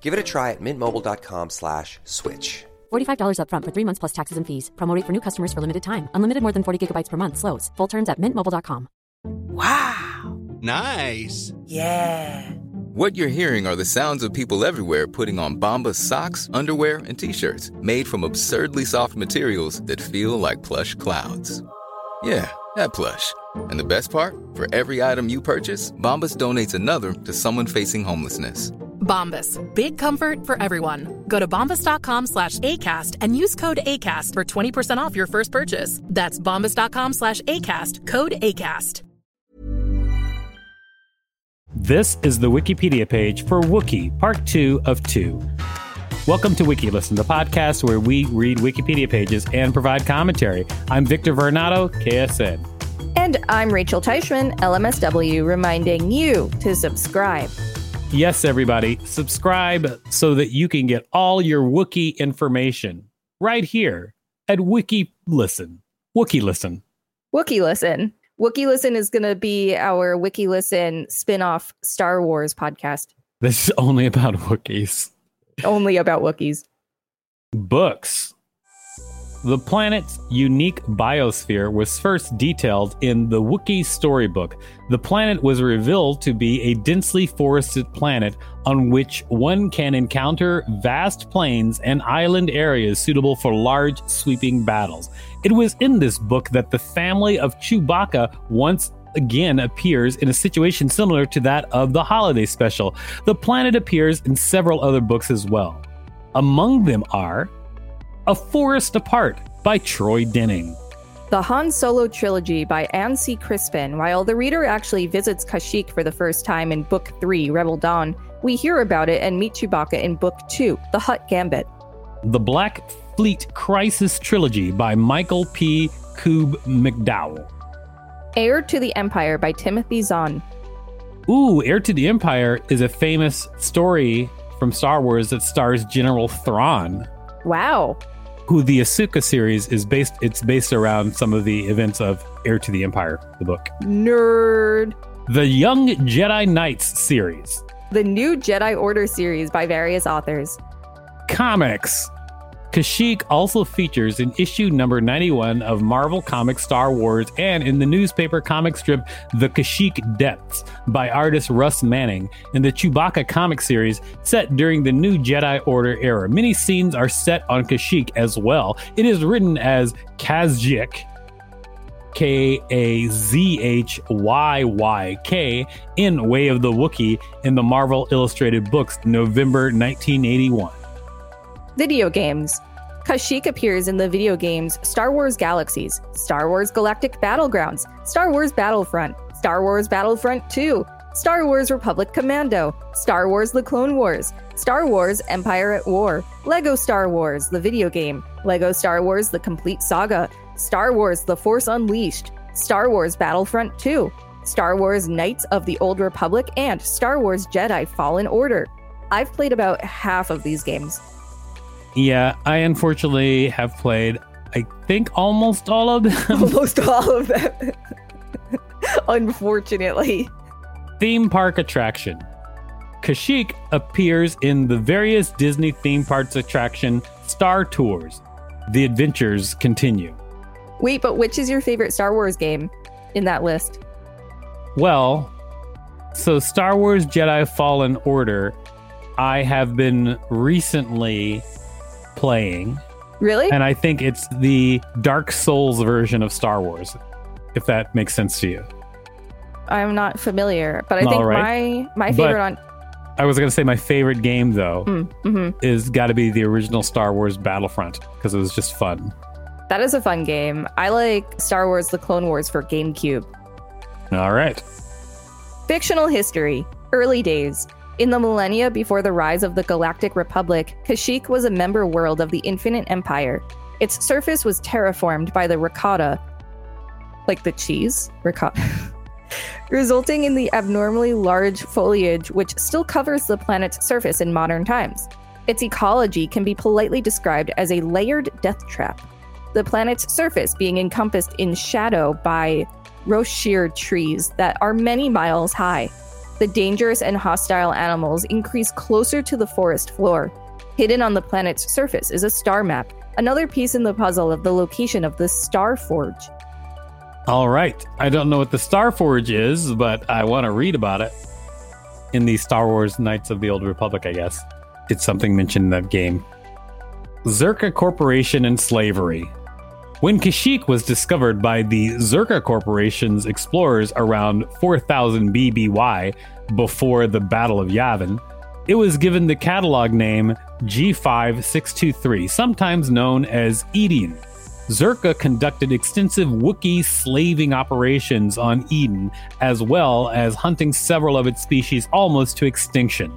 Give it a try at mintmobile.com slash switch. $45 upfront for three months plus taxes and fees. Promote for new customers for limited time. Unlimited more than 40 gigabytes per month. Slows. Full terms at mintmobile.com. Wow. Nice. Yeah. What you're hearing are the sounds of people everywhere putting on Bombas socks, underwear, and t-shirts made from absurdly soft materials that feel like plush clouds. Yeah, that plush. And the best part? For every item you purchase, Bombas donates another to someone facing homelessness. Bombas. Big comfort for everyone. Go to bombas.com slash ACAST and use code ACAST for 20% off your first purchase. That's bombas.com slash ACAST. Code ACAST. This is the Wikipedia page for Wookiee, part two of two. Welcome to WikiListen, the podcast where we read Wikipedia pages and provide commentary. I'm Victor Varnado, KSN. And I'm Rachel Teichman, LMSW, reminding you to subscribe. Yes, everybody, subscribe so that you can get all your Wookiee information right here at Wiki Listen. Wookie Listen. Wookie Listen. Wookie Listen is going to be our Wiki Listen spin off Star Wars podcast. This is only about Wookiees. only about Wookiees. Books. The planet's unique biosphere was first detailed in the Wookiee storybook. The planet was revealed to be a densely forested planet on which one can encounter vast plains and island areas suitable for large, sweeping battles. It was in this book that the family of Chewbacca once again appears in a situation similar to that of the holiday special. The planet appears in several other books as well. Among them are a Forest Apart by Troy Denning. The Han Solo trilogy by Anne C. Crispin. While the reader actually visits Kashyyyk for the first time in Book 3, Rebel Dawn, we hear about it and meet Chewbacca in Book 2, The Hutt Gambit. The Black Fleet Crisis trilogy by Michael P. Coob McDowell. Heir to the Empire by Timothy Zahn. Ooh, Heir to the Empire is a famous story from Star Wars that stars General Thrawn. Wow who the Ahsoka series is based. It's based around some of the events of Heir to the Empire, the book. Nerd. The Young Jedi Knights series. The new Jedi Order series by various authors. Comics. Kashyyyk also features in issue number 91 of Marvel Comics Star Wars and in the newspaper comic strip The Kashyyyk Depths by artist Russ Manning in the Chewbacca comic series set during the new Jedi Order era. Many scenes are set on Kashyyyk as well. It is written as Kazhyyk, K A Z H Y Y K in Way of the Wookiee in the Marvel Illustrated Books, November 1981. Video games. Kashyyyk appears in the video games Star Wars Galaxies, Star Wars Galactic Battlegrounds, Star Wars Battlefront, Star Wars Battlefront 2, Star Wars Republic Commando, Star Wars The Clone Wars, Star Wars Empire at War, Lego Star Wars, the video game, Lego Star Wars The Complete Saga, Star Wars The Force Unleashed, Star Wars Battlefront 2, Star Wars Knights of the Old Republic, and Star Wars Jedi Fallen Order. I've played about half of these games. Yeah, I unfortunately have played I think almost all of them. Almost all of them. Unfortunately. theme park attraction. Kashyyyk appears in the various Disney theme parks attraction Star Tours. The adventures continue. Wait, but which is your favorite Star Wars game in that list? Well, so Star Wars Jedi Fallen Order, I have been recently playing, Really? and I think it's the Dark Souls version of Star Wars, if that makes sense to you. I'm not familiar, but I All think right. my my But- favorite on I was going to say my favorite game, though, mm, mhm. is got to be the original Star Wars Battlefront because it was just fun. that is a fun game. I like Star Wars: The Clone Wars for GameCube. All right. Fictional history. Early days. In the millennia before the rise of the Galactic Republic, Kashyyyk was a member world of the Infinite Empire. Its surface was terraformed by the Rakata, like the cheese, ricotta, resulting in the abnormally large foliage which still covers the planet's surface in modern times. Its ecology can be politely described as a layered death trap, the planet's surface being encompassed in shadow by wroshyr trees that are many miles high. The dangerous and hostile animals increase closer to the forest floor. Hidden on the planet's surface is a star map, another piece in the puzzle of the location of the Star Forge. All right. I don't know what the Star Forge is, but I want to read about it in the Star Wars Knights of the Old Republic, I guess. It's something mentioned in that game. Czerka Corporation and Slavery. When Kashyyyk was discovered by the Czerka Corporation's explorers around 4000 BBY before the Battle of Yavin, it was given the catalog name G5623, sometimes known as Eden. Czerka conducted extensive Wookiee slaving operations on Eden, as well as hunting several of its species almost to extinction.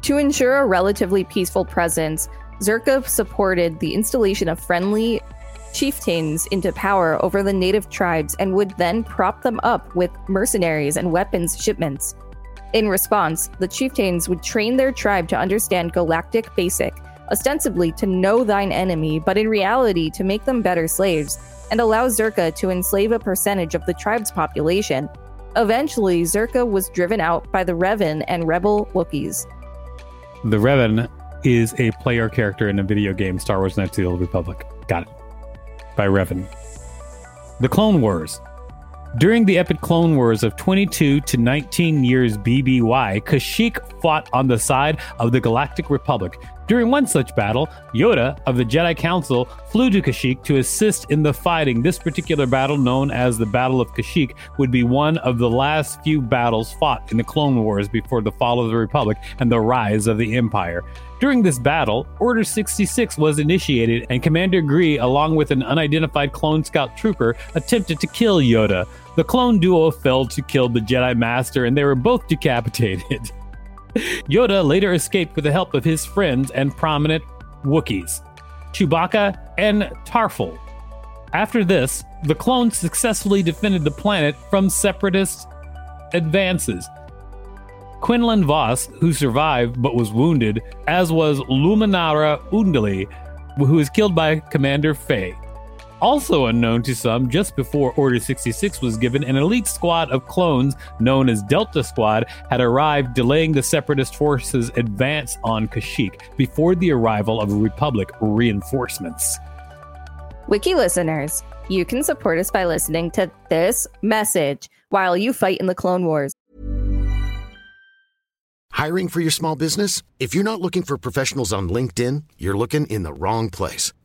To ensure a relatively peaceful presence, Czerka supported the installation of friendly chieftains into power over the native tribes and would then prop them up with mercenaries and weapons shipments. In response, the chieftains would train their tribe to understand galactic basic, ostensibly to know thine enemy, but in reality to make them better slaves, and allow Czerka to enslave a percentage of the tribe's population. Eventually, Czerka was driven out by the Revan and rebel Wookiees. The Revan is a player character in a video game, Star Wars Knights of the Old Republic. Got it. By Revan. The Clone Wars. During the epic Clone Wars of 22 to 19 years BBY, Kashyyyk fought on the side of the Galactic Republic. During one such battle, Yoda of the Jedi Council flew to Kashyyyk to assist in the fighting. This particular battle, known as the Battle of Kashyyyk, would be one of the last few battles fought in the Clone Wars before the fall of the Republic and the rise of the Empire. During this battle, Order 66 was initiated, and Commander Gree, along with an unidentified clone scout trooper, attempted to kill Yoda. The clone duo failed to kill the Jedi Master, and they were both decapitated. Yoda later escaped with the help of his friends and prominent Wookiees, Chewbacca and Tarfful. After this, the clones successfully defended the planet from separatist advances. Quinlan Vos, who survived but was wounded, as was Luminara Unduli, who was killed by Commander Faie. Also unknown to some, just before Order 66 was given, an elite squad of clones known as Delta Squad had arrived, delaying the Separatist forces' advance on Kashyyyk before the arrival of Republic reinforcements. Wiki listeners, you can support us by listening to this message while you fight in the Clone Wars. Hiring for your small business? If you're not looking for professionals on LinkedIn, you're looking in the wrong place.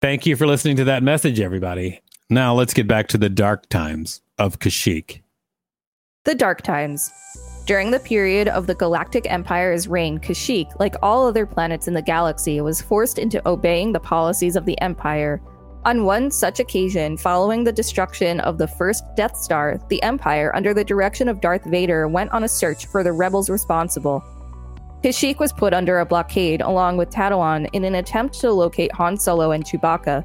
Thank you for listening to that message, everybody. Now let's get back to the dark times of Kashyyyk. The Dark Times. During the period of the Galactic Empire's reign, Kashyyyk, like all other planets in the galaxy, was forced into obeying the policies of the Empire. On one such occasion, following the destruction of the first Death Star, the Empire, under the direction of Darth Vader, went on a search for the rebels responsible. Kashyyyk was put under a blockade along with Tatooine in an attempt to locate Han Solo and Chewbacca.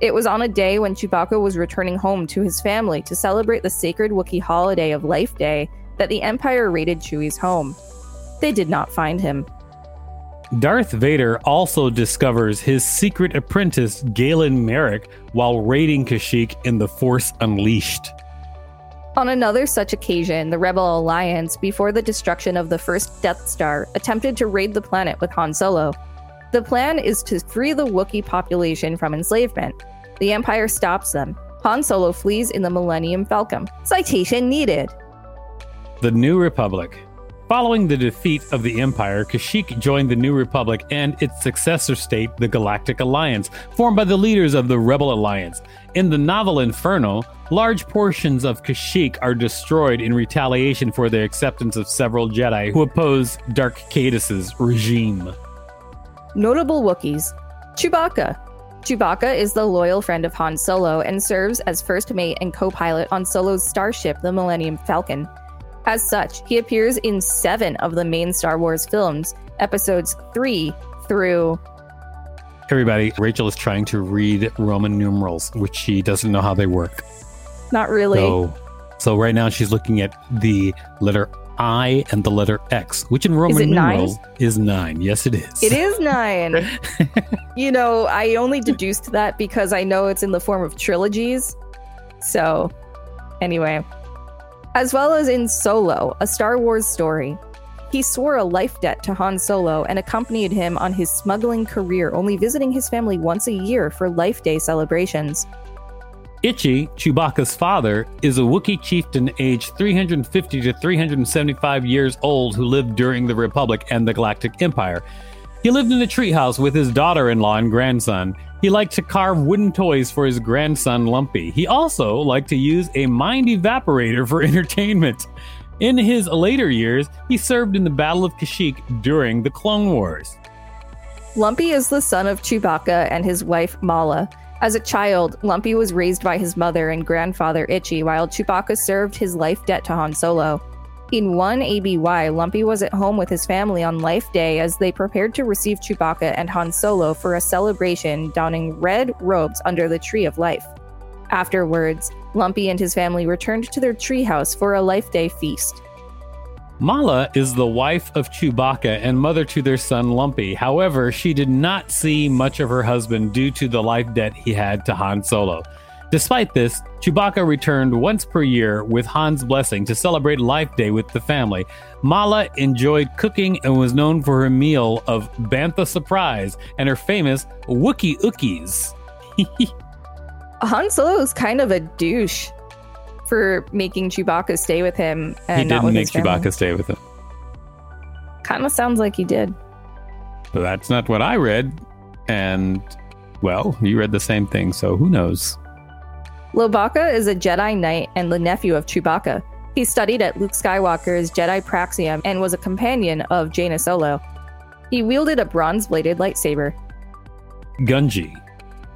It was on a day when Chewbacca was returning home to his family to celebrate the sacred Wookiee holiday of Life Day that the Empire raided Chewie's home. They did not find him. Darth Vader also discovers his secret apprentice, Galen Marek, while raiding Kashyyyk in The Force Unleashed. On another such occasion, the Rebel Alliance, before the destruction of the first Death Star, attempted to raid the planet with Han Solo. The plan is to free the Wookiee population from enslavement. The Empire stops them. Han Solo flees in the Millennium Falcon. Citation needed. The New Republic. Following the defeat of the Empire, Kashyyyk joined the New Republic and its successor state, the Galactic Alliance, formed by the leaders of the Rebel Alliance. In the novel Inferno, large portions of Kashyyyk are destroyed in retaliation for the acceptance of several Jedi who oppose Dark Caedus's regime. Notable Wookiees Chewbacca. Chewbacca is the loyal friend of Han Solo and serves as first mate and co pilot on Solo's starship, the Millennium Falcon. As such, he appears in seven of the main Star Wars films, episodes three through. Everybody, Rachel is trying to read Roman numerals, which she doesn't know how they work. Not really. So, so right now she's looking at the letter I and the letter X, which in Roman nine? numerals is nine. Yes, it is. It is nine. you know, I only deduced that because I know it's in the form of trilogies. So, anyway. As well as in Solo, a Star Wars story. He swore a life debt to Han Solo and accompanied him on his smuggling career, only visiting his family once a year for Life Day celebrations. Itchy, Chewbacca's father, is a Wookiee chieftain aged 350 to 375 years old who lived during the Republic and the Galactic Empire. He lived in a treehouse with his daughter in law and grandson. He liked to carve wooden toys for his grandson Lumpy. He also liked to use a mind evaporator for entertainment. In his later years, he served in the Battle of Kashyyyk during the Clone Wars. Lumpy is the son of Chewbacca and his wife Malla. As a child, Lumpy was raised by his mother and grandfather Itchy, while Chewbacca served his life debt to Han Solo. In 1 ABY, Lumpy was at home with his family on Life Day as they prepared to receive Chewbacca and Han Solo for a celebration, donning red robes under the Tree of Life. Afterwards, Lumpy and his family returned to their treehouse for a Life Day feast. Malla is the wife of Chewbacca and mother to their son Lumpy. However, she did not see much of her husband due to the life debt he had to Han Solo. Despite this, Chewbacca returned once per year with Han's blessing to celebrate Life Day with the family. Malla enjoyed cooking and was known for her meal of Bantha Surprise and her famous Wookiee Ookies. Han Solo is kind of a douche for making Chewbacca stay with him. And he didn't make. Chewbacca stay with him. Kind of sounds like he did. But that's not what I read. And, well, you read the same thing, so who knows? Lowbacca is a Jedi Knight and the nephew of Chewbacca. He studied at Luke Skywalker's Jedi Praxium and was a companion of Jaina Solo. He wielded a bronze bladed lightsaber. Gungi.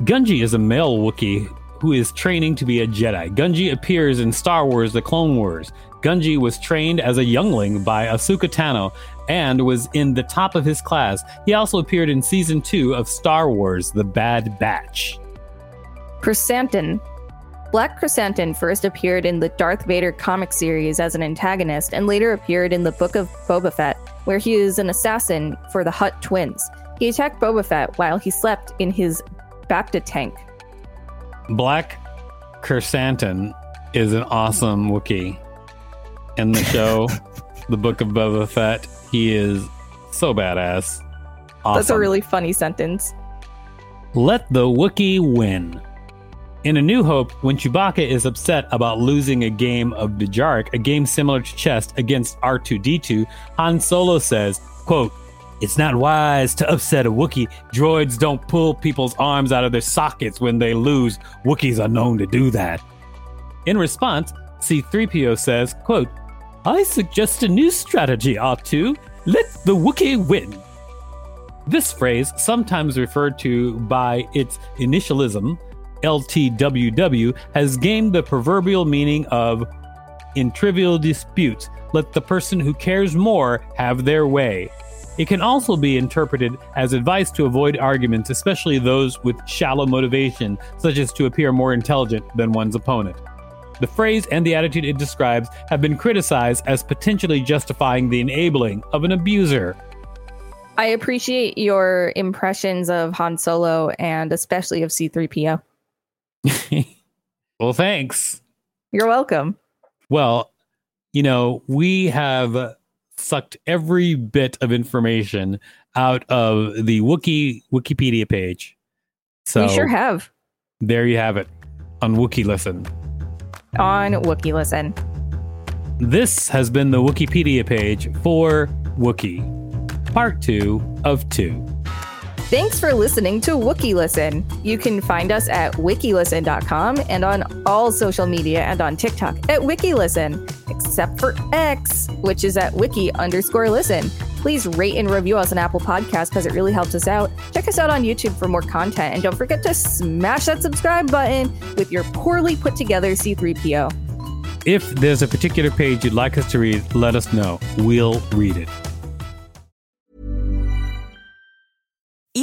Gungi is a male Wookiee who is training to be a Jedi. Gungi appears in Star Wars The Clone Wars. Gungi was trained as a youngling by Ahsoka Tano and was in the top of his class. He also appeared in season 2 of Star Wars The Bad Batch. Chrysanthemum. Black Chrysanthemum first appeared in the Darth Vader comic series as an antagonist and later appeared in the Book of Boba Fett, where he is an assassin for the Hutt twins. He attacked Boba Fett while he slept in his Bacta tank. Black Chrysanthemum is an awesome Wookiee. In the show, The Book of Boba Fett, he is so badass. Awesome. That's a really funny sentence. Let the Wookiee win. In A New Hope, when Chewbacca is upset about losing a game of Dejarik, a game similar to chess against R2D2, Han Solo says, quote, It's not wise to upset a Wookiee. Droids don't pull people's arms out of their sockets when they lose. Wookiees are known to do that. In response, C3PO says, quote, I suggest a new strategy, R2. Let the Wookiee win. This phrase, sometimes referred to by its initialism, LTWW, has gained the proverbial meaning of in trivial disputes, let the person who cares more have their way. It can also be interpreted as advice to avoid arguments, especially those with shallow motivation, such as to appear more intelligent than one's opponent. The phrase and the attitude it describes have been criticized as potentially justifying the enabling of an abuser. I appreciate your impressions of Han Solo and especially of C3PO. well, thanks. You're welcome. Well, you know, we have sucked every bit of information out of the Wookiee Wikipedia page. So we sure have. There you have it on Wookiee Listen. On Wookiee Listen. This has been the Wikipedia page for Wookiee, part two of two. Thanks for listening to Wookiee Listen. You can find us at wikilisten.com and on all social media and on TikTok at WikiListen, except for X, which is at wiki underscore listen. Please rate and review us on Apple Podcasts because it really helps us out. Check us out on YouTube for more content and don't forget to smash that subscribe button with your poorly put together C3PO. If there's a particular page you'd like us to read, let us know. We'll read it.